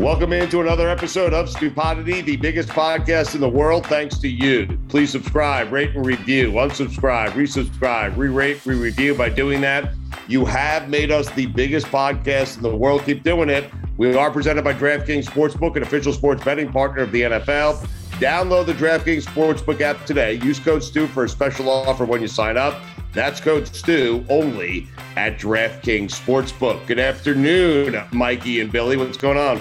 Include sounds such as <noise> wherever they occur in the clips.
Welcome into another episode of Stupidity, the biggest podcast in the world, thanks to you. Please subscribe, rate, and review. Unsubscribe, resubscribe, re rate, re review. By doing that, you have made us the biggest podcast in the world. Keep doing it. We are presented by DraftKings Sportsbook, an official sports betting partner of the NFL. Download the DraftKings Sportsbook app today. Use code STU for a special offer when you sign up. That's code STU only at DraftKings Sportsbook. Good afternoon, Mikey and Billy. What's going on?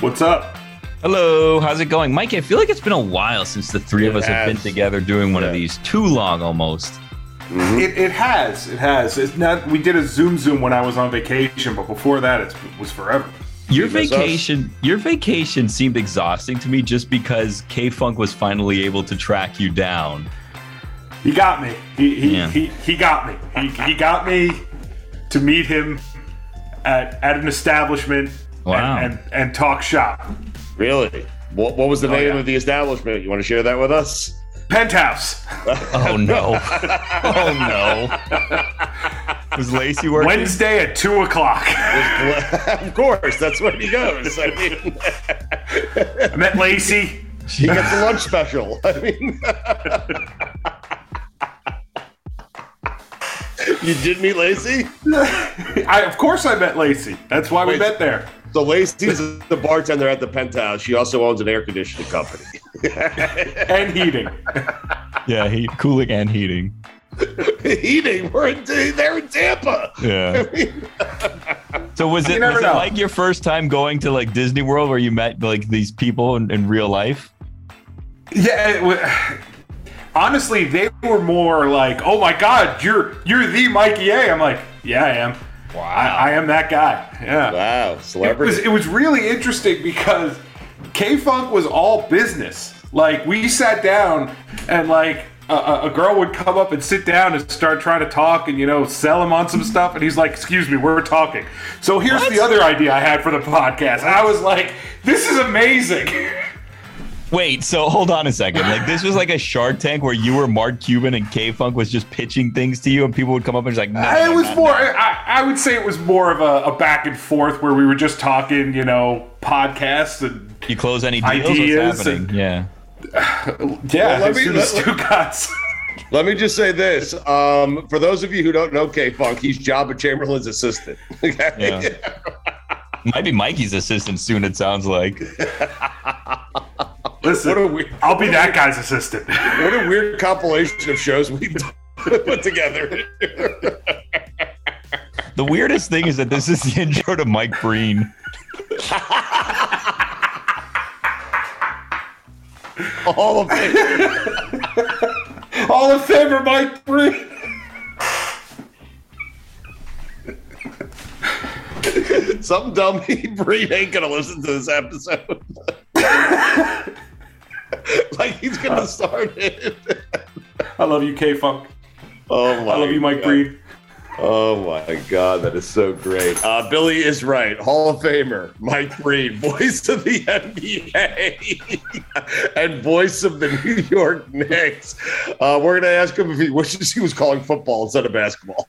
What's up? Hello, how's it going? Mike, I feel like it's been a while since the three of It us have been together doing one of these. Too long almost. Mm-hmm. It, it has. It has. It's not. We did a Zoom Zoom when I was on vacation, but before that, it was forever. Your You vacation, your vacation seemed exhausting to me just because K Funk was finally able to track you down. He got me. He he, Yeah. he, he got me. He, he got me to meet him at at an establishment Wow. and, and and talk shop. Really? What, what was the oh, name yeah. of the establishment? You want to share that with us? Penthouse. <laughs> Oh no! <laughs> oh no! Was Lacey working? Wednesday at two o'clock. <laughs> of course, that's where he goes. I mean, I met Lacey. She gets a lunch special. I mean, you did meet Lacey? I of course I met Lacey. That's why we met there. So Lacey's the bartender at the Penthouse. She also owns an air conditioning company. <laughs> And heating. Yeah, heat, cooling and heating. <laughs> Heating. We're in, they're in Tampa. Yeah. <laughs> So was it was it like your first time going to like Disney World where you met like these people in, in real life? Yeah, it wa- honestly, they were more like, "Oh my God, you're you're the Mikey A." I'm like, "Yeah, I am. Wow, I, I am that guy." Yeah, Wow, it was celebrity. it was really interesting because K Funk was all business. Like we sat down and like. A, a- a girl would come up and sit down and start trying to talk and you know sell him on some <laughs> stuff and he's like excuse me we're talking so here's the other idea i had for the podcast and i was like this is amazing <laughs> Wait, so hold on a second. Like this was like a Shark Tank where you were Mark Cuban and K Funk was just pitching things to you, and people would come up and just like, no, it no, was no, more. no. I, I would say it was more of a, a back and forth where we were just talking, you know, podcasts and You close any deals? Ideas What's happening? and- yeah. <sighs> yeah. let as me- soon as let- two guys. Let me just say this. Um, for those of you who don't know K Funk, he's Jabba Chamberlain's assistant. <laughs> Okay? Yeah. Might be Mikey's assistant soon. It sounds like. <laughs> Listen, What a we- I'll be that <laughs> guy's assistant. What a weird compilation of shows we've <laughs> put together. The weirdest thing is that this is the <laughs> intro to Mike Breen. All of it. All in favor, Mike Breen. Some dummy Breen ain't gonna listen to this episode. <laughs> like he's gonna <laughs> start it. I love you, K Funk. Oh my I love you, Mike God. Breen. Oh my god, that is so great. Uh, Billy is right. Hall of Famer Mike Breen, <laughs> voice of the NBA and voice of the New York Knicks. Uh, we're gonna ask him if he wishes he was calling football instead of basketball.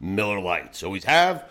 Miller Lites. Always have,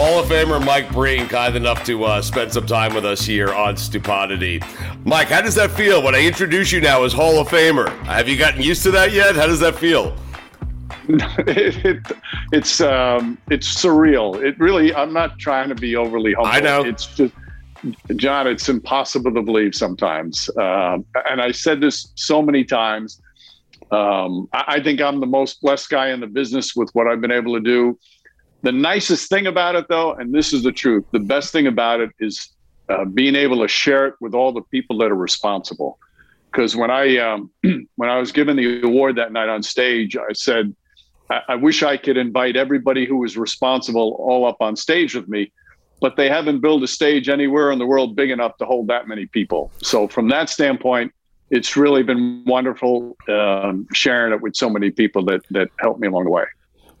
Hall of Famer Mike Breen, kind enough to uh, spend some time with us here on Stupidity. Mike, how does that feel when I introduce you now as Hall of Famer? Have you gotten used to that yet? How does that feel? <laughs> it, it, it's um, it's surreal. It really. I'm not trying to be overly humble. I know. It's just, John. It's impossible to believe sometimes. Um, and I said this so many times. Um, I, I think I'm the most blessed guy in the business with what I've been able to do. The nicest thing about it, though, and this is the truth, the best thing about it is uh, being able to share it with all the people that are responsible. Because when I um, <clears throat> when I was given the award that night on stage, I said, I-, I wish I could invite everybody who was responsible all up on stage with me, but they haven't built a stage anywhere in the world big enough to hold that many people. So from that standpoint, it's really been wonderful um, sharing it with so many people that that helped me along the way.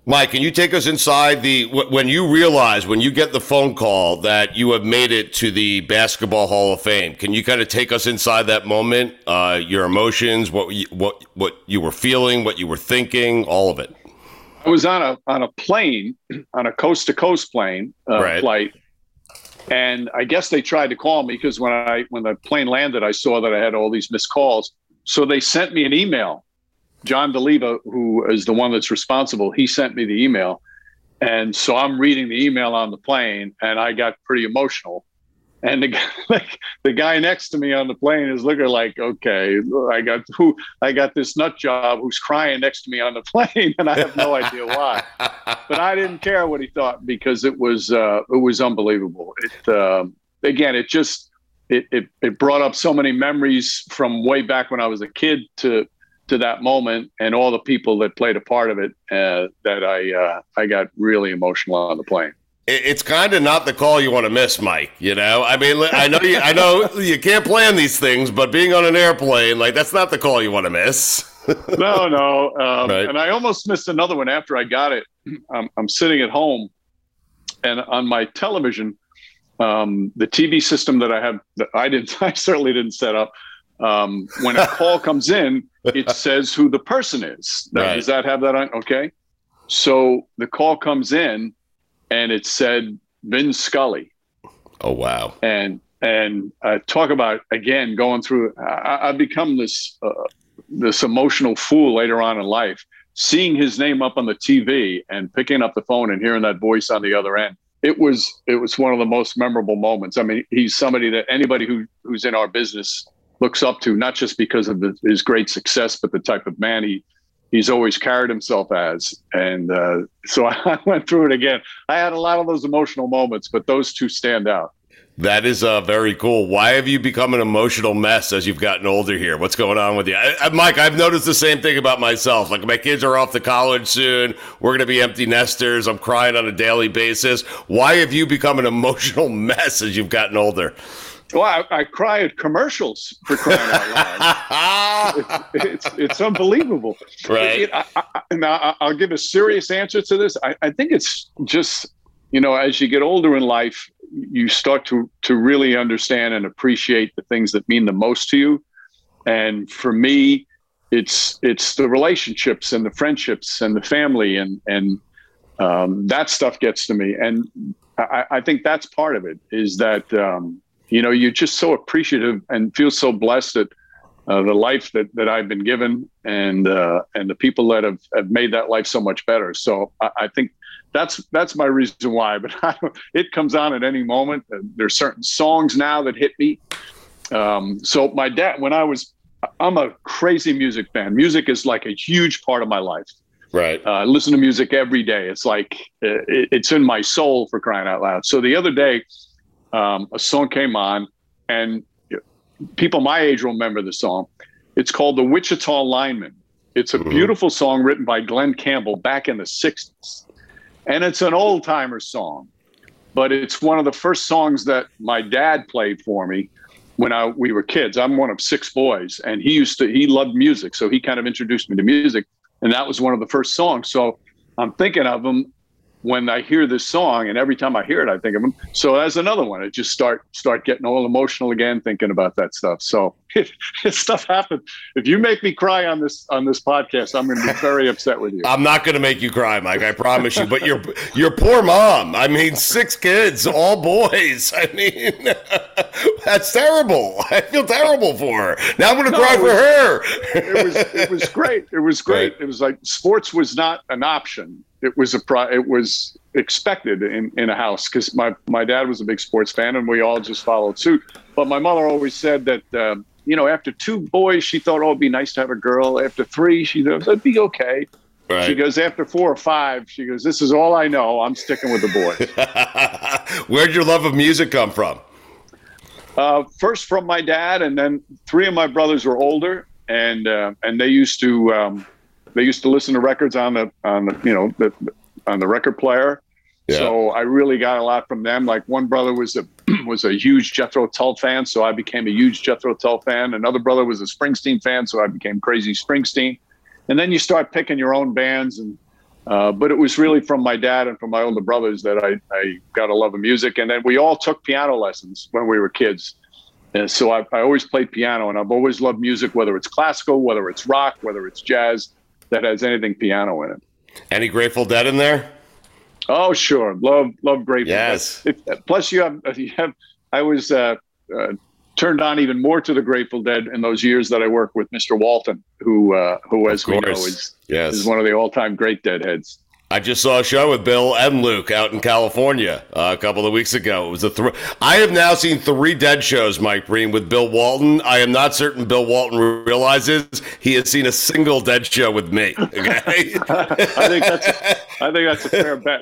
Mike, can you take us inside the when you realize when you get the phone call that you have made it to the Basketball Hall of Fame? Can you kind of take us inside that moment, uh, your emotions, what you, what what you were feeling, what you were thinking, all of it? I was on a on a plane, <clears throat> on a coast to coast plane uh, Right. flight, and I guess they tried to call me because when I when the plane landed, I saw that I had all these missed calls. So they sent me an email. John Doleva, who is the one that's responsible, he sent me the email, and so I'm reading the email on the plane, and I got pretty emotional. And the guy, <laughs> like the guy next to me on the plane is looking like, okay, I got who I got this nut job who's crying next to me on the <laughs> plane, and I have no idea why. But I didn't care what he thought because it was uh, it was unbelievable. It um, again, it just it, it it brought up so many memories from way back when I was a kid to to that moment, and all the people that played a part of it uh, that I uh, I got really emotional on the plane. It's kind of not the call you want to miss, Mike. You know, I mean, I know you, I know you can't plan these things, but being on an airplane, like that's not the call you want to miss. <laughs> no, no. Um, Right. And I almost missed another one after I got it. I'm, I'm sitting at home, and on my television, um, the TV system that I have, that I didn't, <laughs> I certainly didn't set up. Um, when a call <laughs> comes in, it says who the person is. Now, Right. Does that have that on? Okay. So the call comes in, and it said Vin Scully Oh wow! and and uh, talk about again going through. I, I've become this uh, this emotional fool later on in life, seeing his name up on the TV and picking up the phone and hearing that voice on the other end. It was it was one of the most memorable moments. I mean, he's somebody that anybody who who's in our business looks up to, not just because of his great success, but the type of man he he's always carried himself as. And uh, so <laughs> I went through it again. I had a lot of those emotional moments, but those two stand out. That is uh, very cool. Why have you become an emotional mess as you've gotten older here? What's going on with you? I, I, Mike, I've noticed the same thing about myself. Like, my kids are off to college soon. We're going to be empty nesters. I'm crying on a daily basis. Why have you become an <laughs> emotional mess as you've gotten older? Well, I, I cry at commercials for crying out loud. it's, <laughs> it's, it's unbelievable. Right. It, I, I, now, I'll give a serious answer to this. I, I think it's just, you know, as you get older in life, you start to to really understand and appreciate the things that mean the most to you. And for me, it's it's the relationships and the friendships and the family and and um, that stuff gets to me. And I, I think that's part of it is that. Um, you know, you're just so appreciative and feel so blessed that uh, the life that, that I've been given and uh, and the people that have, have made that life so much better. So I, I think that's that's my reason why. But <laughs> it comes on at any moment. There's certain songs now that hit me. Um, so my dad, when I was, I'm a crazy music fan. Music is like a huge part of my life. Right. Uh, I listen to music every day. It's like it, it's in my soul for crying out loud. So the other day um, a song came on, and people my age will remember the song. It's called The Wichita Lineman. It's a mm-hmm. beautiful song written by Glen Campbell back in the 60s. And it's an old timer song, but it's one of the first songs that my dad played for me when I, we were kids. I'm one of six boys, and he used to, he loved music. So he kind of introduced me to music. And that was one of the first songs. So I'm thinking of him when I hear this song, and every time I hear it, I think of him. So that's another one. I just start start getting all emotional again, thinking about that stuff. So <laughs> if, if stuff happens, if you make me cry on this on this podcast, I'm going to be very <laughs> upset with you. I'm not going to make you cry, Mike. I promise you. But your your poor mom. I mean, six kids, all boys. I mean, <laughs> that's terrible. I feel terrible for her. Now I'm going to no, cry for her. it was it was great. It was great. Right. It was like sports was not an option it was a pro- it was expected in, in a house because my, my dad was a big sports fan and we all just followed suit. But my mother always said that, uh, you know, after two boys, she thought, oh, it'd be nice to have a girl. After three, she thought it'd be okay. Right. She goes, after four or five, she goes, this is all I know. I'm sticking with the boys. <laughs> Where'd your love of music come from? Uh, first from my dad, and then three of my brothers were older, and uh, and they used to um, they used to listen to records on the on the you know the on the record player. Yeah. So I really got a lot from them. Like one brother was a <clears throat> was a huge Jethro Tull fan, so I became a huge Jethro Tull fan. Another brother was a Springsteen fan, so I became crazy Springsteen. And then you start picking your own bands, and uh, but it was really from my dad and from my older brothers that I, I got a love of music. And then we all took piano lessons when we were kids. And so I, I always played piano, and I've always loved music, whether it's classical, whether it's rock, whether it's jazz that has anything piano in it. Any Grateful Dead in there? Oh, sure. Love, love Grateful yes. Dead. Yes. Plus, you have, you have. I was uh, uh, turned on even more to the Grateful Dead in those years that I worked with Mr. Walton, who, uh, who, as we know, is yes. is one of the all-time great Deadheads. I just saw a show with Bill and Luke out in California uh, a couple of weeks ago. It was a th- I have now seen three dead shows, Mike Breen, with Bill Walton. I am not certain Bill Walton realizes he has seen a single dead show with me. Okay, <laughs> I think that's I think that's a fair bet.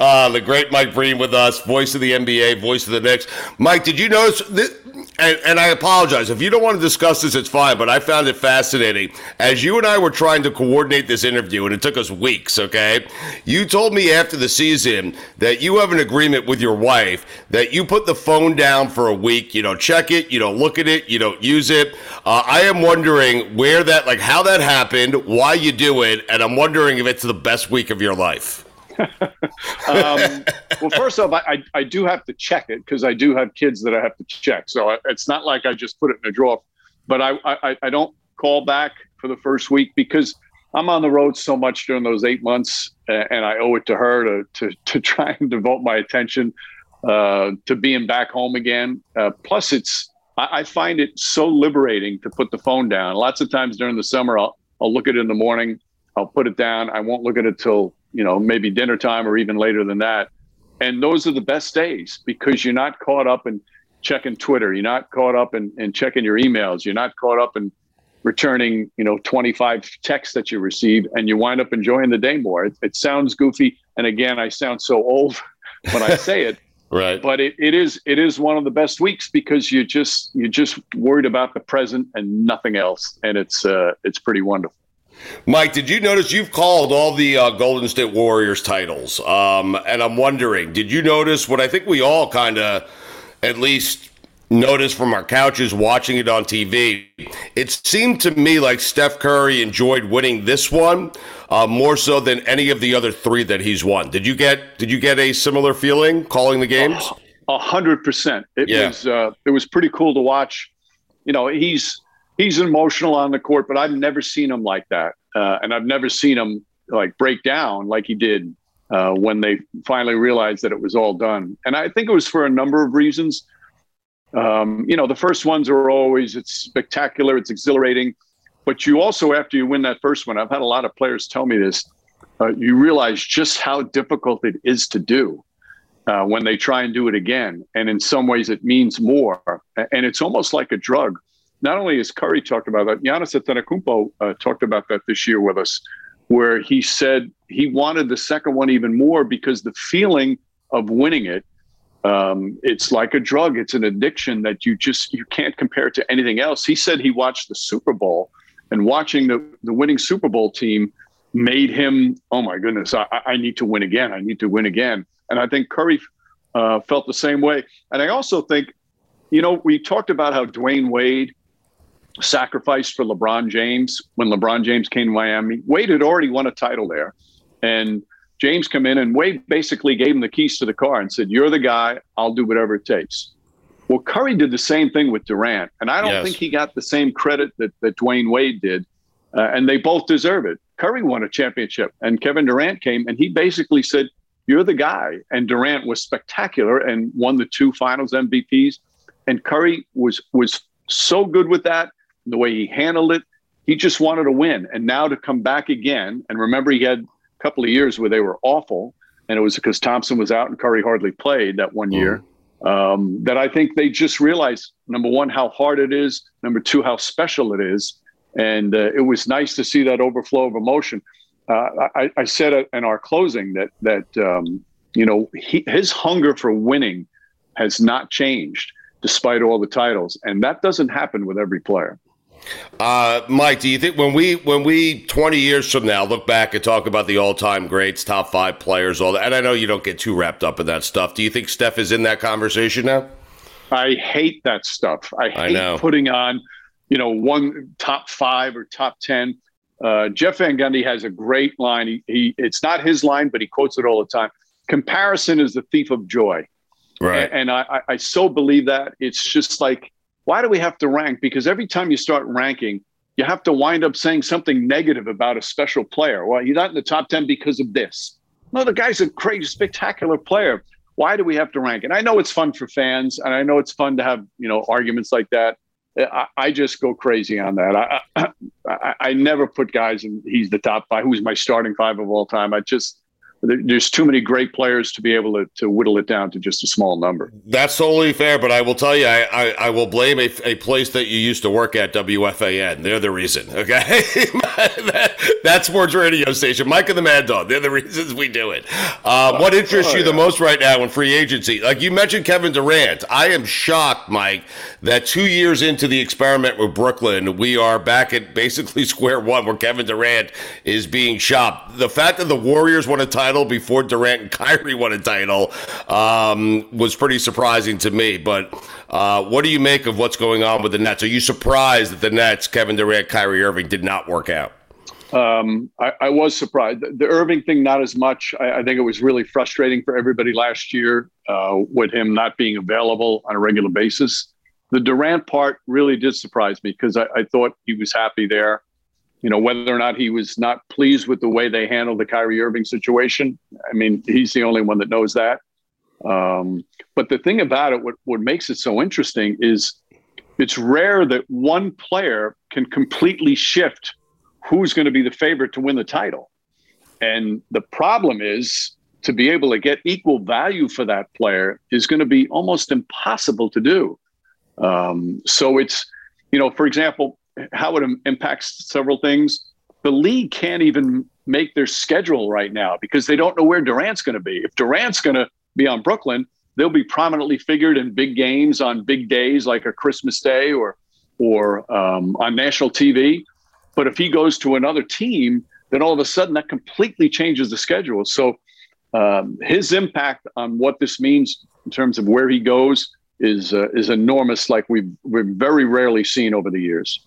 uh, <laughs> the great Mike Breen with us, voice of the NBA, voice of the Knicks. Mike, did you notice? This, and, and, I apologize. If you don't want to discuss this, it's fine, but I found it fascinating. As you and I were trying to coordinate this interview, and it took us weeks, okay? You told me after the season that you have an agreement with your wife that you put the phone down for a week, you don't check it, you don't look at it, you don't use it. Uh, I am wondering where that, like, how that happened, why you do it, and I'm wondering if it's the best week of your life. <laughs> um, well, first off, I, I, do have to check it because I do have kids that I have to check. So it's not like I just put it in a drawer. But I, I, I don't call back for the first week because I'm on the road so much during those eight months, and I owe it to her to to, to <laughs> try and devote my attention uh, to being back home again. Uh, plus, it's I, I, find it so liberating to put the phone down. Lots of times during the summer, I'll I'll look at it in the morning, I'll put it down. I won't look at it till you know, maybe dinner time or even later than that. And those are the best days because you're not caught up in checking Twitter. You're not caught up in, in checking your emails. You're not caught up in, returning, you know, 25 texts that you receive, and you wind up enjoying the day more. It, it sounds goofy, and again, I sound so old <laughs> when I say it. <laughs> right. But it, it is it is one of the best weeks because you just you're just worried about the present and nothing else, and it's uh, it's pretty wonderful. Mike, did you notice you've called all the uh, Golden State Warriors titles? Um, and I'm wondering, did you notice what I think we all kind of at least noticed from our couches watching it on TV? It seemed to me like Steph Curry enjoyed winning this one uh, more so than any of the other three that he's won. Did you get Did you get a similar feeling calling the games? A hundred percent. It Yeah. was uh, it was pretty cool to watch. You know, he's he's emotional on the court, but I've never seen him like that, uh, and I've never seen him like break down like he did uh, when they finally realized that it was all done. And I think it was for a number of reasons. Um, you know, the first ones are always it's spectacular, it's exhilarating, but you also after you win that first one, I've had a lot of players tell me this. Uh, you realize just how difficult it is to do uh, when they try and do it again. And in some ways, it means more. And it's almost like a drug. Not only has Curry talked about that, Giannis Antetokounmpo uh, talked about that this year with us, where he said he wanted the second one even more because the feeling of winning it, um, it's like a drug. It's an addiction that you just you can't compare to anything else. He said he watched the Super Bowl, and watching the the winning Super Bowl team made him, oh my goodness, I, I need to win again. I need to win again. And I think Curry uh, felt the same way. And I also think, you know, we talked about how Dwyane Wade sacrificed for LeBron James when LeBron James came to Miami. Wade had already won a title there. And James come in and Wade basically gave him the keys to the car and said, You're the guy, I'll do whatever it takes. Well, Curry did the same thing with Durant. And I don't Yes. think he got the same credit that, that Dwyane Wade did. Uh, and they both deserve it. Curry won a championship, and Kevin Durant came and he basically said, You're the guy. And Durant was spectacular and won the two finals MVPs. And Curry was was so good with that, the way he handled it. He just wanted to win. And now to come back again, and remember he had a couple of years where they were awful, and it was because Thompson was out and Curry hardly played that one year. Um, that I think they just realized number one how hard it is, number two how special it is, and uh, it was nice to see that overflow of emotion. Uh, I, I said in our closing that that um, you know he, his hunger for winning has not changed despite all the titles, and that doesn't happen with every player. Uh, Mike, do you think when we when we twenty years from now look back and talk about the all time greats, top five players, all that, and I know you don't get too wrapped up in that stuff. Do you think Steph is in that conversation now? I hate that stuff. I I hate know. putting on, you know, one top five or top ten. Uh, Jeff Van Gundy has a great line. He, he it's not his line, but he quotes it all the time. Comparison is the thief of joy. Right. And, and I, I- I so believe that. It's just like, why do we have to rank? Because every time you start ranking, you have to wind up saying something negative about a special player. Well, he's not in the top 10 because of this. No, the guy's a crazy, spectacular player. Why do we have to rank? And I know it's fun for fans, and I know it's fun to have you know arguments like that. I, I just go crazy on that. I, I, I never put guys in. He's the top five. Who's my starting five of all time? I just there's too many great players to be able to, to whittle it down to just a small number. That's totally fair, but I will tell you, I, I, I will blame a, a place that you used to work at, WFAN. They're the reason, okay? <laughs> that, that sports radio station, Mike and the Mad Dog, they're the <laughs> reasons we do it. Um, what interests you the most right now in free agency? Like you mentioned Kevin Durant. I am shocked, Mike, that two years into the experiment with Brooklyn, we are back at basically <laughs> square one where Kevin Durant is being shopped. The fact that the Warriors won a title before Durant and Kyrie won a title um, was pretty surprising to me. But uh, what do you make of what's going on with the Nets? Are you surprised that the Nets, Kevin Durant, Kyrie Irving, did not work out? Um, I, I was surprised. The, the Irving thing, not as much. I, I think it was really frustrating for everybody last year uh, with him not being available on a regular basis. The Durant part really did surprise me because I, I thought he was happy there. You know, whether or not he was not pleased with the way they handled the Kyrie Irving situation, I mean, he's the only one that knows that. Um, but the thing about it, what, what makes it so interesting is it's rare that one player can completely shift who's going to be the favorite to win the title. And the problem is to be able to get equal value for that player is going to be almost impossible to do. Um, so it's, you know, for example, how it impacts several things. The league can't even make their schedule right now because they don't know where Durant's going to be. If Durant's going to be on Brooklyn, they'll be prominently figured in big games on big days like a Christmas Day or or um, on national TV. But if he goes to another team, then all of a sudden that completely changes the schedule. So um, his impact on what this means in terms of where he goes is uh, is enormous, like we've we've very rarely seen over the years.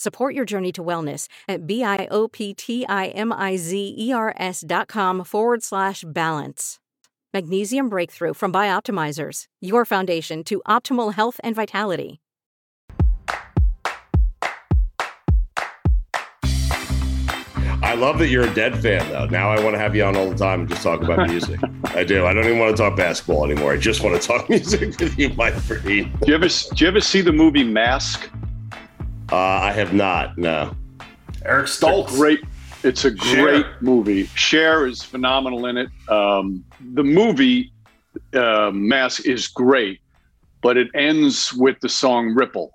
Support your journey to wellness at B-I-O-P-T-I-M-I-Z-E-R-S dot com forward slash balance. Magnesium Breakthrough from Bioptimizers, your foundation to optimal health and vitality. I love that you're a dead fan, though. Now I want to have you on all the time and just talk about music. <laughs> I do. I don't even want to talk basketball anymore. I just want to talk <laughs> music with you, Mike Breen. Do you ever do you ever see the movie Mask? Uh, I have not. No. Eric Stoltz. It's great. It's a great Cher. movie. Cher is phenomenal in it. Um, the movie uh, Mask is great, but it ends with the song Ripple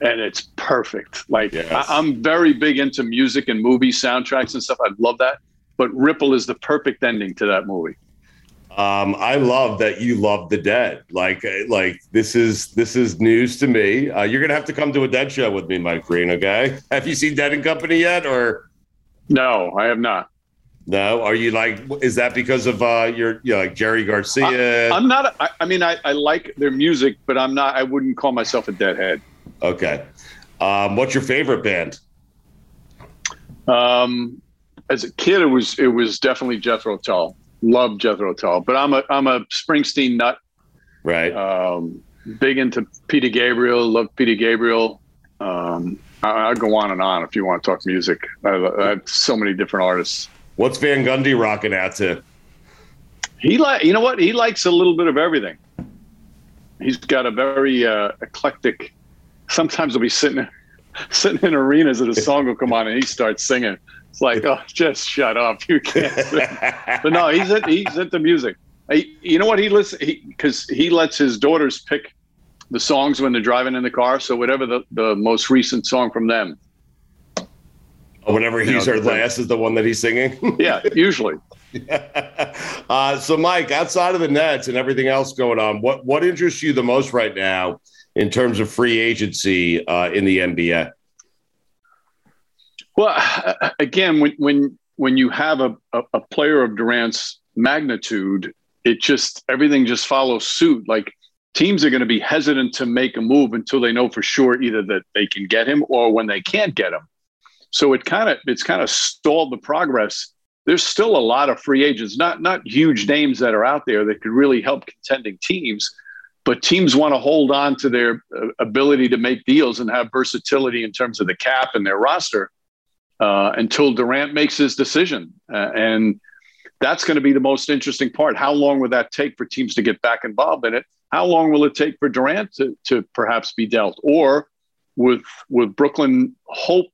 and it's perfect. Like yes. I, am very big into music and movie soundtracks and stuff. I love that. But Ripple is the perfect ending to that movie. Um, I love that you love the Dead. Like, uh, like this is this is news to me. Uh, you're gonna have to come to a Dead show with me, Mike Breen. Okay? <laughs> Have you seen Dead and Company yet, or? No, I have not. No, are you like? Is that because of uh, your, you know, like Jerry Garcia? I, am not. I, I mean, I, I like their music, but I'm not. I wouldn't call myself a deadhead. Okay. Um, what's your favorite band? Um, as a kid, it was it was definitely Jethro Tull. Love Jethro Tull, but I'm a I'm a Springsteen nut. Right. Um, big into Peter Gabriel. Love Peter Gabriel. Um, I, will go on and on if you want to talk music. I, I, have so many different artists. What's Van Gundy rocking out to? He like you know what he likes a little bit of everything. He's got a very uh, eclectic sometimes I'll be sitting <laughs> sitting in arenas and a song will come on and he starts singing. It's like, oh, just shut up. You can't. <laughs> but no, he's at, he's into music. He, you know what he listens because he, he lets his daughters pick the songs when they're driving in the car. So whatever the, the most recent song from them. Oh, whenever he's heard last is the one that he's singing. <laughs> yeah, usually. <laughs> uh, so, Mike, outside of the Nets and everything else going on, what what interests you the most right now in terms of free agency uh, in the NBA? Well, again, when when when you have a, a, a player of Durant's magnitude, it just everything just follows suit. Like teams are going to be hesitant to make a move until they know for sure either that they can get him or when they can't get him. So it kind of it's kind of stalled the progress. There's still a lot of free agents, not not huge names that are out there that could really help contending teams but teams want to hold on to their uh, ability to make deals and have versatility in terms of the cap and their roster uh, until Durant makes his decision. Uh, and that's going to be the most interesting part. How long will that take for teams to get back involved in it? How long will it take for Durant to, to perhaps be dealt? Or with with Brooklyn hope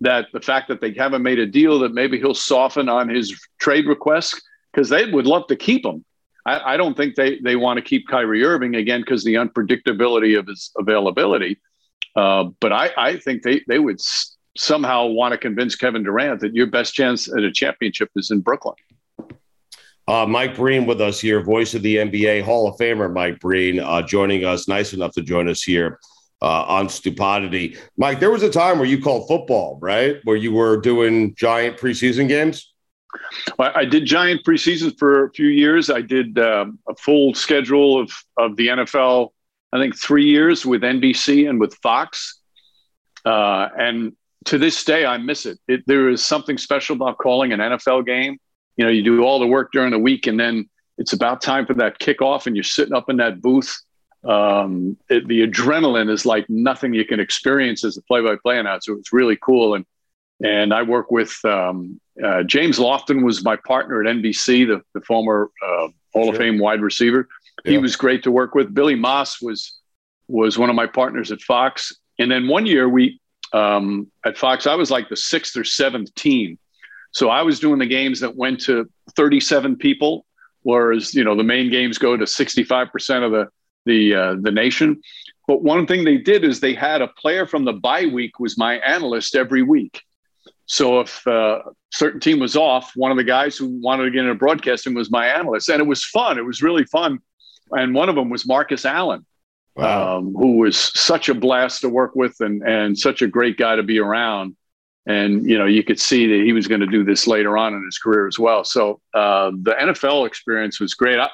that the fact that they haven't made a deal that maybe he'll soften on his trade request because they would love to keep him. I, I don't think they they want to keep Kyrie Irving again because the unpredictability of his availability. Uh, but I, I think they they would somehow want to convince Kevin Durant that your best chance at a championship is in Brooklyn. Uh, Mike Breen with us here, voice of the NBA Hall of Famer Mike Breen, uh, joining us, nice enough to join us here uh, on Stupidity. Mike, there was a time where you called football, right? Where you were doing giant preseason games? I did giant preseason for a few years. I did um, a full schedule of, of the NFL I think, three years with NBC and with Fox. Uh, and to this day, I miss it. it. There is something special about calling an NFL game. You know, you do all the work during the week, and then it's about time for that kickoff, and you're sitting up in that booth. Um, it, the adrenaline is like nothing you can experience as a play-by-play announcer. It's really cool, and and I work with um, uh, James Lofton was my partner at NBC, the, the former uh, Hall sure. of Fame wide receiver. Yeah. He was great to work with. Billy Moss was was one of my partners at Fox, and then one year we um, at Fox, I was like the sixth or seventh team. So I was doing the games that went to 37 people, whereas you know the main games go to 65 percent of the the uh, the nation. But one thing they did is they had a player from the bye week was my analyst every week. So if a uh, certain team was off, one of the guys who wanted to get into broadcasting was my analyst, and it was fun. It was really fun. And one of them was Marcus Allen, wow. um, who was such a blast to work with and and such a great guy to be around. And you know, you could see that he was going to do this later on in his career as well. So uh, the NFL experience was great. I,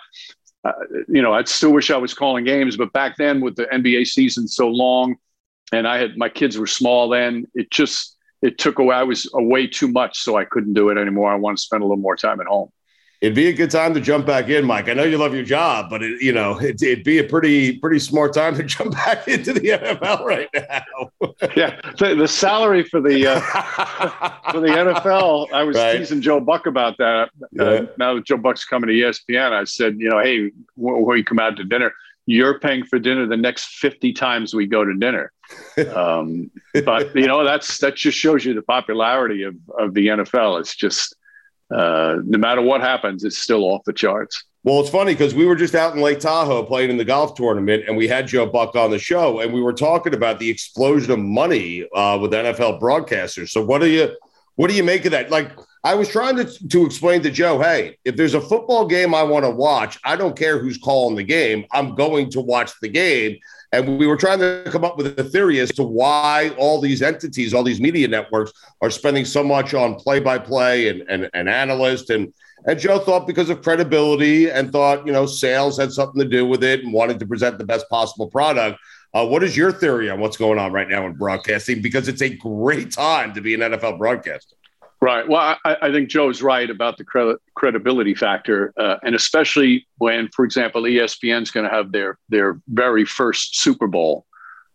uh, you know, I still wish I was calling games, but back then with the NBA season so long, and I had my kids were small then, it just it took away. I was away too much, so I couldn't do it anymore. I want to spend a little more time at home. It'd be a good time to jump back in, Mike. I know you love your job, but it, you know it, would be a pretty pretty smart time to <laughs> jump back into the NFL right now. <laughs> yeah, the, the, salary for the uh, <laughs> for the NFL. I was right. teasing Joe Buck about that. Uh, yeah. now that Joe Buck's coming to ESPN, I said, you know, hey, when you come out to dinner, you're paying for dinner the next 50 times we go to dinner. Um, but you know, that's, that just shows you the popularity of, of the NFL. It's just, uh, no matter what happens, it's still off the charts. Well, it's funny because we were just out in Lake Tahoe playing in the golf tournament, and we had Joe Buck on the show, and we were talking about the explosion of money uh, with NFL broadcasters. So, what do you what do you make of that? Like, I was trying to, to explain to Joe, hey, if there's a football game I want to watch, I don't care who's calling the game. I'm going to watch the game. And we were trying to come up with a theory as to why all these entities, all these media networks are spending so much on play by play and, and, and analyst. And, and Joe thought because of credibility and thought, you know, sales had something to do with it and wanted to present the best possible product. Uh, what is your theory on what's going on right now in broadcasting? Because it's a great time to be an NFL broadcaster. Right. Well, I, I, think Joe's right about the cre- credibility factor, uh, and especially when, for example, ESPN's going to have their their very first Super Bowl,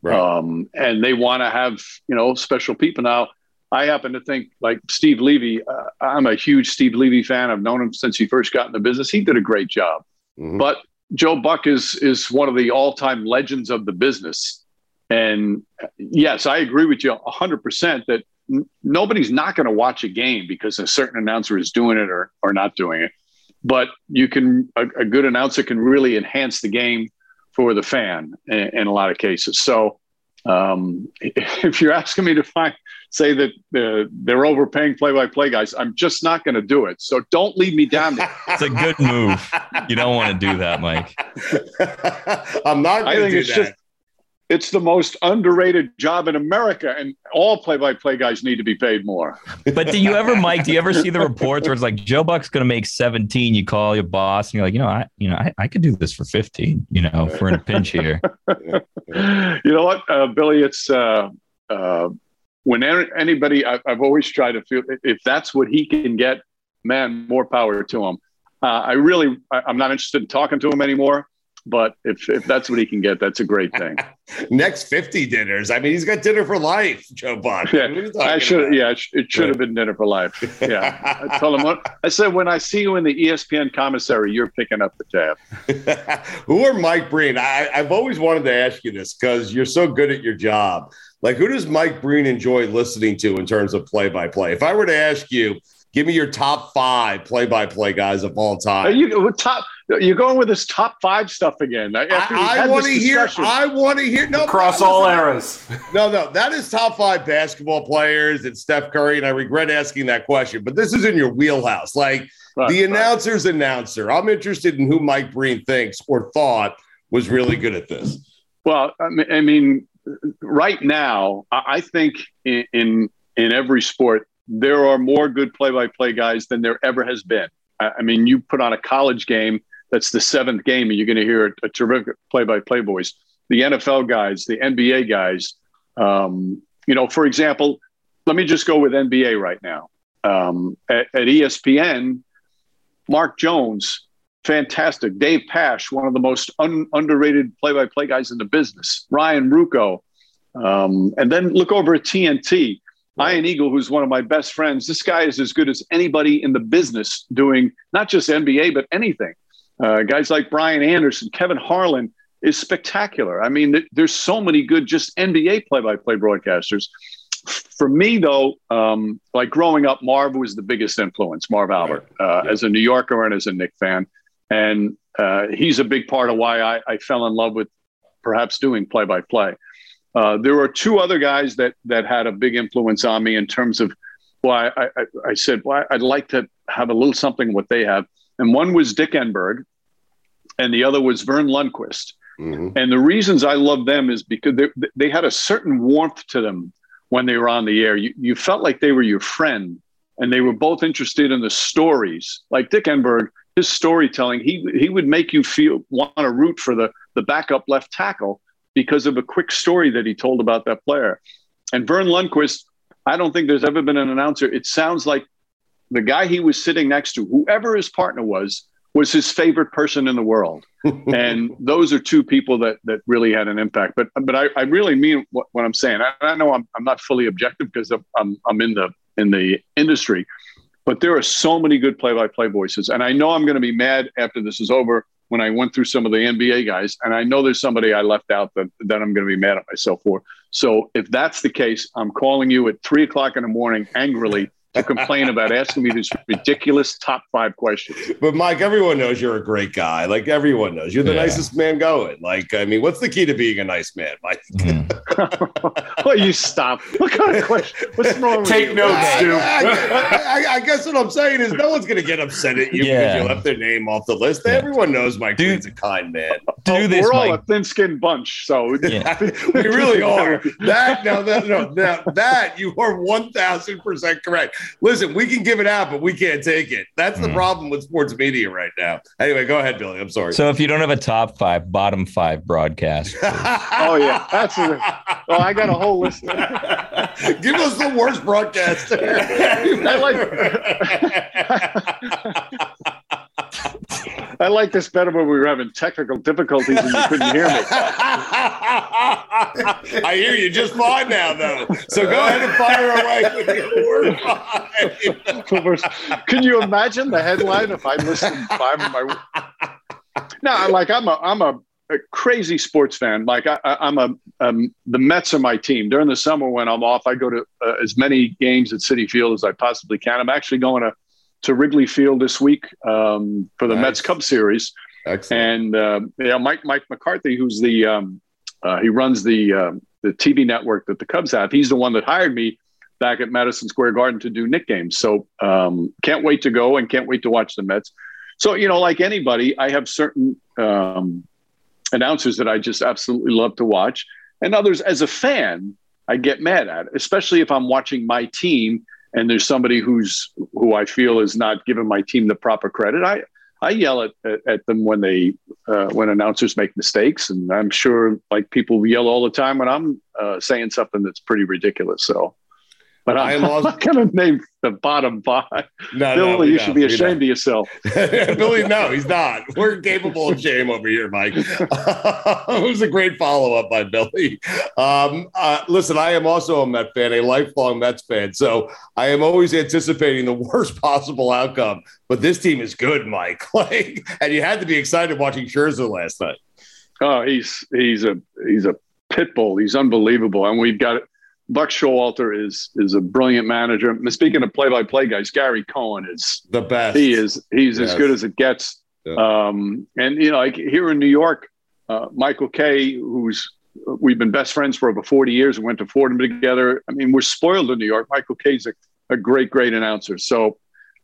right. um, and they want to have you know special people. Now, I happen to think like Steve Levy. Uh, I'm a huge Steve Levy fan. I've known him since he first got in the business. He did a great job, mm-hmm. but Joe Buck is is one of the all time legends of the business. And yes, I agree with you 100% that nobody's not going to watch a game because a certain announcer is doing it or, or not doing it. But you can, a, a good announcer can really enhance the game for the fan in, in a lot of cases. So um, <laughs> if you're asking me to find, say that uh, they're overpaying play-by-play guys, I'm just not going to do it. So don't lead me down there. <laughs> it's a good move. You don't want to do that, Mike. <laughs> I'm not. I think it's that. just it's the most underrated job in America, and all play-by-play guys need to be paid more. But do you ever, Mike? Do you ever see the reports where it's like Joe Buck's going to make 17? You call your boss, and you're like, you know, I, you know, I, I could do this for 15. You know, if we're in a pinch here. <laughs> you know what, uh, Billy? It's uh, uh, when anybody. I, have always tried to feel if that's what he can get, man, more power to him. Uh, I really, I, I'm not interested in talking to him anymore. But if, if that's what he can get, that's a great thing. <laughs> Next 50 dinners. I mean, he's got dinner for life, Joe Buck. Yeah, I should, about? yeah, it should have been dinner for life. Yeah. I told him, what, I said, when I see you in the ESPN commissary, you're picking up the tab. <laughs> who are Mike Breen? I, I've always wanted to ask you this because you're so good at your job. Like, who does Mike Breen enjoy listening to in terms of play by play? If I were to ask you, give me your top five play by play guys of all time. Are you top? You're going with this top five stuff again. I, I want to hear. I want to hear. No, across all eras. No, no, that is top five basketball players. It's Steph Curry, and I regret asking that question, but this is in your wheelhouse. Like right, the announcer's right. announcer. I'm interested in who Mike Breen thinks or thought was really good at this. Well, I mean, right now, I think in in, in every sport there are more good play-by-play guys than there ever has been. I mean, you put on a college game that's the seventh game, and you're going to hear a, a terrific play-by-play voice. the NFL guys, the NBA guys. Um, you know, for example, let me just go with NBA right now. Um, at, at ESPN, Mark Jones, fantastic. Dave Pasch, one of the most un- underrated play-by-play guys in the business. Ryan Ruocco, um, and then look over at TNT. Ian Eagle, who's one of my best friends, this guy is as good as anybody in the business doing not just NBA, but anything. Uh, guys like Brian Anderson, Kevin Harlan is spectacular. I mean, th- there's so many good just NBA play by play broadcasters. For me, though, um, like growing up, Marv was the biggest influence, Marv Albert, uh, as a New Yorker and as a Knick fan. And uh, he's a big part of why I, I fell in love with perhaps doing play by play. Uh, there were two other guys that that had a big influence on me in terms of why well, I, I, I, said, well, I'd like to have a little something what they have. And one was Dick Enberg, and the other was Vern Lundquist. Mm-hmm. And the reasons I love them is because they, they had a certain warmth to them when they were on the air. You, you felt like they were your friend, and they were both interested in the stories. Like Dick Enberg, his storytelling, he he would make you feel want to root for the the backup left tackle because of a quick story that he told about that player. And Vern Lundquist, I don't think there's ever been an announcer. It sounds like the guy he was sitting next to, whoever his partner was, was his favorite person in the world. <laughs> and those are two people that that really had an impact. But but I, I really mean what, what I'm saying. I, I know I'm, I'm not fully objective because I'm I'm in the in the industry, but there are so many good play-by-play voices, and I know I'm going to be mad after this is over when I went through some of the NBA guys, and I know there's somebody I left out that, that I'm going to be mad at myself for. So if that's the case, I'm calling you at three o'clock in the morning angrily to complain about asking me these ridiculous top five questions. But Mike, everyone knows you're a great guy. Like everyone knows you're the yeah. nicest man going. Like, I mean, what's the key to being a nice man, Mike? Mm. <laughs> well, you stop. What kind of question? What's wrong with Take you? notes, Stu. I, I, I, guess what I'm saying is no one's going to get upset at you yeah. because you left their name off the list. Yeah. Everyone knows Mike Dude, a kind man. Do this, We're all Mike. a thin-skinned bunch, so <laughs> yeah. we really are. That <laughs> now that no, now that you are one thousand percent correct. Listen, we can give it out, but we can't take it. That's the mm. problem with sports media right now. Anyway, go ahead, Billy. I'm sorry. So if you don't have a top five, bottom five broadcast. <laughs> oh yeah, that's a, well, I got a whole list. <laughs> give us the worst broadcaster. <laughs> I like. I like this better when we were having technical difficulties and you couldn't hear me. I hear you just fine now, though. So go ahead and fire away with your word Can you imagine the headline if I listened five of my? No, like I'm a I'm a, a crazy sports fan. Like I, am a um, the Mets are my team. During the summer when I'm off, I go to uh, as many games at Citi Field as I possibly can. I'm actually going to to Wrigley Field this week um, for the nice. Mets Cup Series. Excellent. And uh, yeah, Mike Mike McCarthy, who's the um, uh, he runs the uh, the TV network that the Cubs have. He's the one that hired me back at Madison Square Garden to do Knick games. So um, can't wait to go and can't wait to watch the Mets. So you know, like anybody, I have certain um, announcers that I just absolutely love to watch, and others as a fan I get mad at, especially if I'm watching my team and there's somebody who's who I feel is not giving my team the proper credit, I I yell at, at, at them when they uh, when announcers make mistakes, and I'm sure like people yell all the time when I'm uh, saying something that's pretty ridiculous. So but I'm, not going to name the bottom five. No, Billy, no, you should be ashamed of yourself. <laughs> Billy, no, he's not. We're capable of shame over here, Mike. <laughs> it was a great follow up by Billy. Um, uh, listen, I am also a Met fan, a lifelong Mets fan. So I am always anticipating the worst possible outcome. But this team is good, Mike. <laughs> Like, and you had to be excited watching Scherzer last night. Oh, he's he's a he's a pit bull. He's unbelievable, and we've got Buck Showalter is is a brilliant manager. Speaking of play-by-play guys, Gary Cohen is the best. He is he's yes. as good as it gets. Yeah. Um, and you know, like here in New York, uh, Michael Kay, who's we've been best friends for over 40 years and went to Fordham together. I mean, we're spoiled in New York. Michael Kay's a, a great, great announcer. So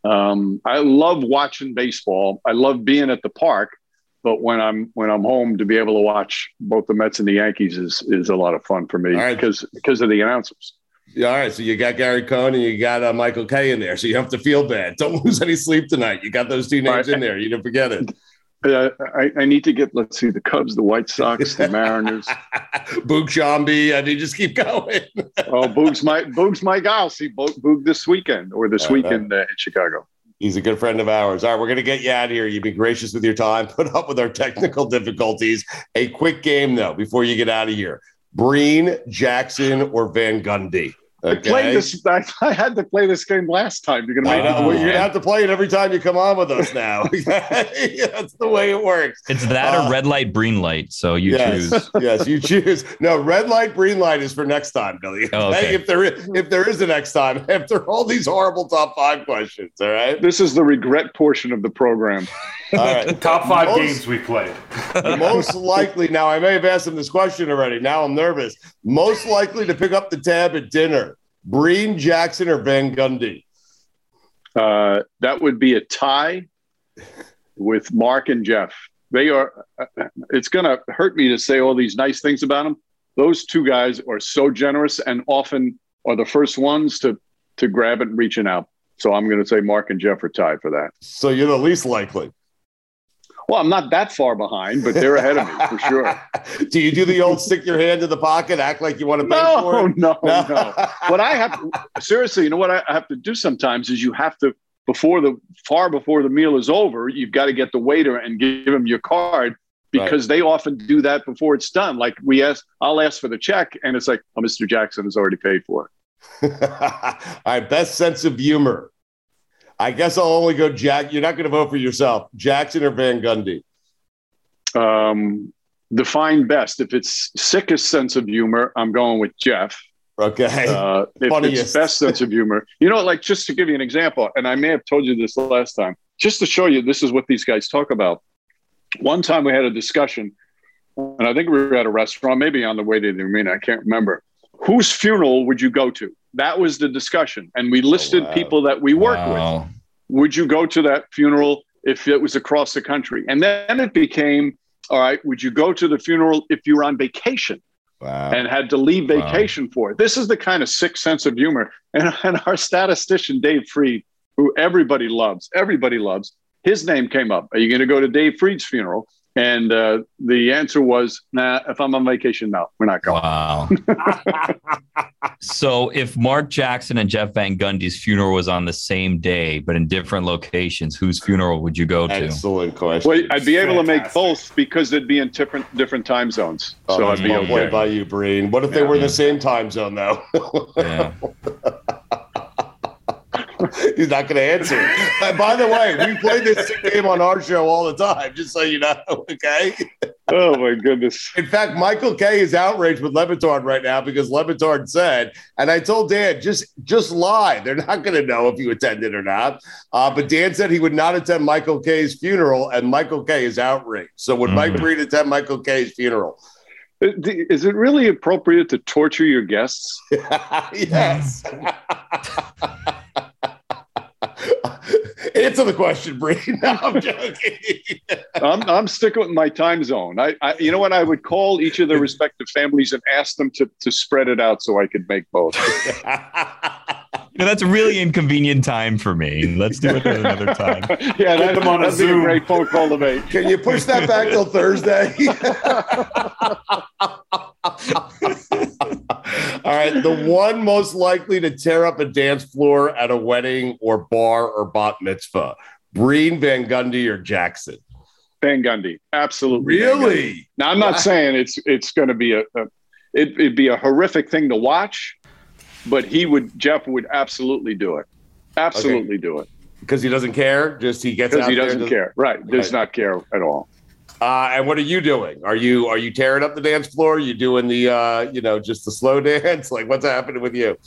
um, I love watching baseball. I love being at the park but when I'm when I'm home to be able to watch both the Mets and the Yankees is is a lot of fun for me right. because because of the announcers. Yeah, all right. So you got Gary Cohen and you got uh, Michael Kay in there. So you have to feel bad. <laughs> Don't lose any sleep tonight. You got those two names right. in there. You don't forget it. <laughs> Uh, I, I need to get. Let's see, the Cubs, the White Sox, the <laughs> Mariners. Boog Sciambi. I mean, just keep going. oh, Boog's my Boog's my guy. I'll see Boog, Boog this weekend or this Uh, weekend uh, in Chicago. He's a good friend of ours. All right, we're going to get you out of here. You've been gracious with your time, <laughs> put up with our technical difficulties. A quick game, though, before you get out of here. Breen, Jackson, or Van Gundy? I played this. I, I had to play this game last time. You're gonna make know. it. You're gonna have to play it every time you come on with us now. <laughs> That's the way it works. It's that Uh, or red light, green light. So you yes, choose. <laughs> yes, you choose. No, red light, green light is for next time, Billy. Oh, okay. If there is, if there is a next time, <laughs> after all these horrible top five questions, all right. This is the regret portion of the program. All right. Top five Most- games we played. Most likely, now I may have asked him this question already. Now I'm nervous. Most likely to pick up the tab at dinner: Breen, Jackson, or Van Gundy. Uh, that would be a tie with Mark and Jeff. They are. It's going to hurt me to say all these nice things about them. Those two guys are so generous and often are the first ones to to grab it and reaching out. So I'm going to say Mark and Jeff are tied for that. So you're the least likely. Well, I'm not that far behind, but they're ahead of me for sure. <laughs> Do you do the old stick your hand in the pocket, act like you want to pay for No, it? no, no. What I have seriously, you know what I have to do sometimes is you have to before the far before the meal is over, you've got to get the waiter and give him your card because they often do that before it's done. Like we ask, I'll ask for the check, and it's like, oh, Mr. Jackson has already paid for it. <laughs> All right, best sense of humor. I guess I'll only go Jack. You're not going to vote for yourself, Jackson or Van Gundy. Um, define best. If it's sickest sense of humor, I'm going with Jeff. Okay. Uh, if Funniest. it's best sense of humor, you know, like just to give you an example, and I may have told you this last time, just to show you this is what these guys talk about. One time we had a discussion, and I think we were at a restaurant, maybe on the way to the arena. I can't remember. Whose funeral would you go to? That was the discussion, and we listed oh, wow. people that we work Wow. with. Would you go to that funeral if it was across the country? And then it became, all right, would you go to the funeral if you were on vacation? Wow. and had to leave Wow. vacation for it. This is the kind of sick sense of humor. <laughs> And, and our statistician, Dave Freed, who everybody loves, everybody loves, his name came up. Are you going to go to Dave Freed's funeral? And uh, the answer was, nah, if I'm on vacation, no, we're not going. Wow. <laughs> so if Mark Jackson and Jeff Van Gundy's funeral was on the same day, but in different locations, whose funeral would you go to? Excellent question. Well, I'd be able to make both because they'd be in different different time zones. Oh, so that's I'd be well okay. played by you, Breen. What if they were in the same time zone, though? Yeah. <laughs> <laughs> He's not going to answer. Uh, by the way, we play this game on our show all the time, just so you know. <laughs> Okay. Oh my goodness. In fact, Michael Kay is outraged with Le Batard right now because Le Batard said, and I told Dan, just just lie. They're not going to know if you attended or not. Uh, but Dan said he would not attend Michael Kay's funeral, and Michael Kay is outraged. So would Mike Mhm. Breen attend Michael Kay's funeral? Is it really appropriate to torture your guests? <laughs> yes. Answer the question, Breen. <laughs> No, I'm joking. I'm, I'm sticking with my time zone. I, I, you know what? I would call each of their respective families and ask them to, to spread it out so I could make both. <laughs> You know, that's a really inconvenient time for me. Let's do it another time. <laughs> yeah, that, them on a that'd be a Zoom. great phone call to make. Can you push that back till Thursday? All right. The one most likely to tear up a dance floor at a wedding or bar or bat mitzvah. Breen, Van Gundy, or Jackson? Van Gundy, absolutely. Van Gundy. Really? Now, I'm not Wow. saying it's it's going to be a, a it, it'd be a horrific thing to watch, but he would Jeff would absolutely do it. Absolutely do it Because he doesn't care. Just he gets because he doesn't care. Right? Does Right. not care at all. Uh, and what are you doing? Are you are you tearing up the dance floor? Are you doing the uh, you know just the slow <laughs> dance? Like what's happening with you?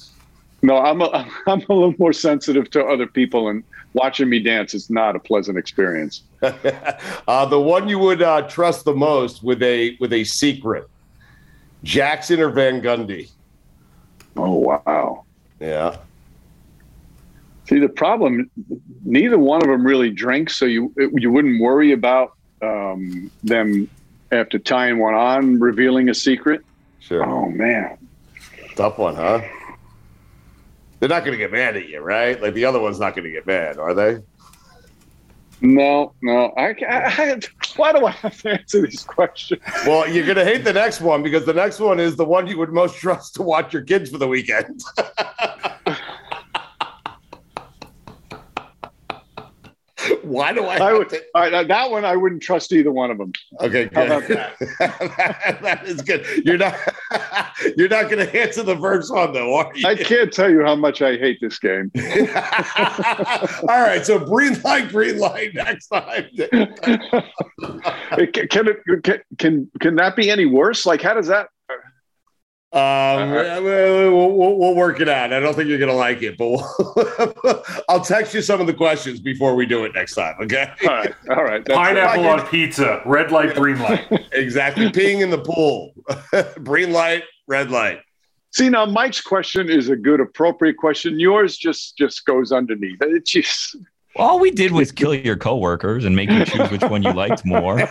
No, I'm a, <laughs> I'm a little more sensitive to other people, and watching me dance is not a pleasant experience. <laughs> uh, the one you would uh, trust the most with a with a secret, Jackson or Van Gundy? Oh wow! Yeah. See, the problem, neither one of them really drinks, so you you wouldn't worry about um, them after tying one on revealing a secret. Sure. Oh man, Tough one, huh? They're not going to get mad at you, right? Like the other one's not going to get mad, are they? no, no, I, I, I Why do I have to answer these questions? Well, you're gonna hate the next one because the next one is the one you would most <laughs> trust to watch your kids for the weekend. <laughs> Why do I? I would, all right, that one I wouldn't trust either one of them. Okay, How good. about that? <laughs> that is good. You're not. <laughs> You're not going to answer the first one though, are you? I can't tell you how much I hate this game. <laughs> All right, so green light, green light next time. It- can it can, can can that be any worse? Like, how does that? Um, we'll, we'll, we'll work it out. I don't think you're going to like it, but we'll, <laughs> I'll text you some of the questions before we do it next time. Okay. All right. All right. That's- Pineapple on pizza, red light, green light. <laughs> exactly. Peeing in the pool. <laughs> green light, red light. See now, Mike's question is a good, appropriate question. Yours just just goes underneath. It just All we did was kill your coworkers and make you choose which one you liked more.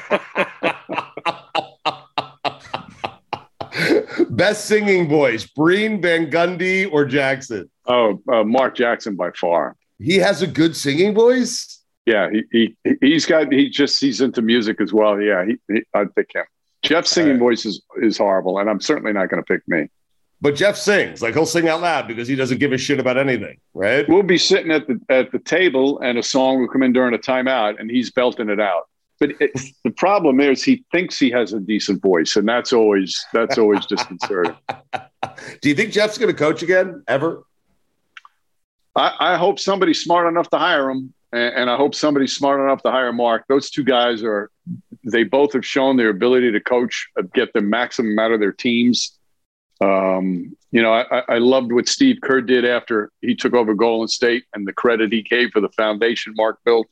Best singing voice: Breen, Van Gundy, or Jackson? oh, uh, Mark Jackson by far. He has a good singing voice. Yeah, he he he's got he just he's into music as well. Yeah, he, he I'd pick him. Jeff's singing voice is, is horrible, and I'm certainly not going to pick me. But Jeff sings like he'll sing out loud because he doesn't give a shit about anything, right? We'll be sitting at the at the table, and a song will come in during a timeout, and he's belting it out. But the problem is, he thinks he has a decent voice, and that's always that's always disconcerting. <laughs> Do you think Jeff's going to coach again ever? I, I hope somebody's smart enough to hire him, and, and I hope somebody's smart enough to hire Mark. Those two guys are, they both have shown their ability to coach, uh, get the maximum out of their teams. Um, you know, I, I loved what Steve Kerr did after he took over Golden State and the credit he gave for the foundation Mark built.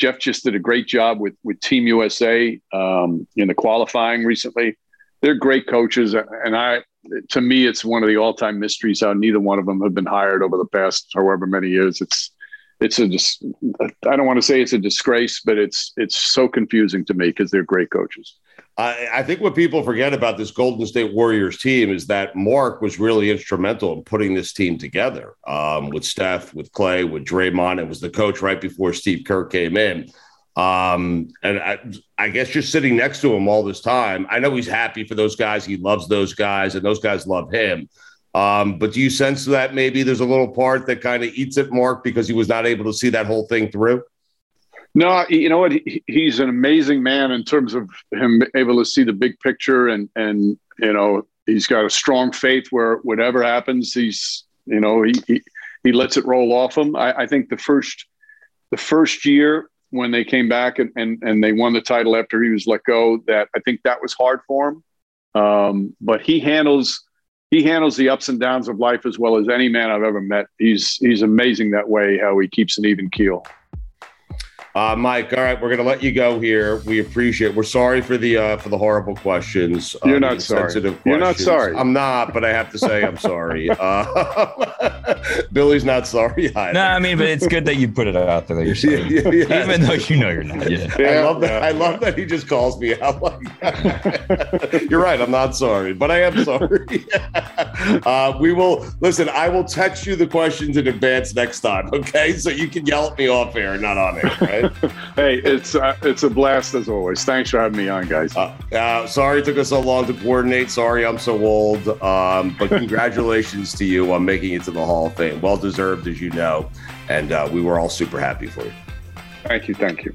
Jeff just did a great job with with Team USA um, in the qualifying recently. They're great coaches, and I, to me, it's one of the all time mysteries how neither one of them have been hired over the past however many years. It's it's a dis- I don't want to say it's a disgrace, but it's it's so confusing to me because they're great coaches. I, I think what people forget about this Golden State Warriors team is that Mark was really instrumental in putting this team together um, with Steph, with Clay, with Draymond, and was the coach right before Steve Kerr came in. Um, and I, I guess just sitting next to him all this time, I know he's happy for those guys. He loves those guys, and those guys love him. Um, but do you sense that maybe there's a little part that kind of eats at Mark because he was not able to see that whole thing through? No, you know what? He, he's an amazing man in terms of him able to see the big picture, and and you know he's got a strong faith where whatever happens, he's you know he he, he lets it roll off him. I, I think the first the first year when they came back and, and and they won the title after he was let go, that I think that was hard for him. Um, but he handles he handles the ups and downs of life as well as any man I've ever met. He's he's amazing that way how he keeps an even keel. Uh, Mike, all right, we're gonna let you go here. We appreciate. It. We're sorry for the uh, for the horrible questions. uh, You're not sorry. Sensitive You're not sorry. I'm not, but I have to say I'm sorry. <laughs> Uh, <laughs> Billy's not sorry either. No, I mean, but it's good that you put it out there that you're sorry. <laughs> Yeah, yeah, yeah. Even though you know you're not. Yeah. I love that. I love that he just calls me out like that. You're right. I'm not sorry, but I am sorry. uh, we will listen. I will text you the questions in advance next time. Okay, so you can yell at me off air, not on air. Right? <laughs> Hey, it's uh, it's a blast as always. Thanks for having me on, guys. Uh, uh, sorry it took us so long to coordinate. Sorry I'm so old. Um, but <laughs> congratulations to you on making it to the Hall of Fame. Well deserved, as you know. And uh, we were all super happy for you. Thank you. Thank you.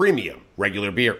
premium regular beer.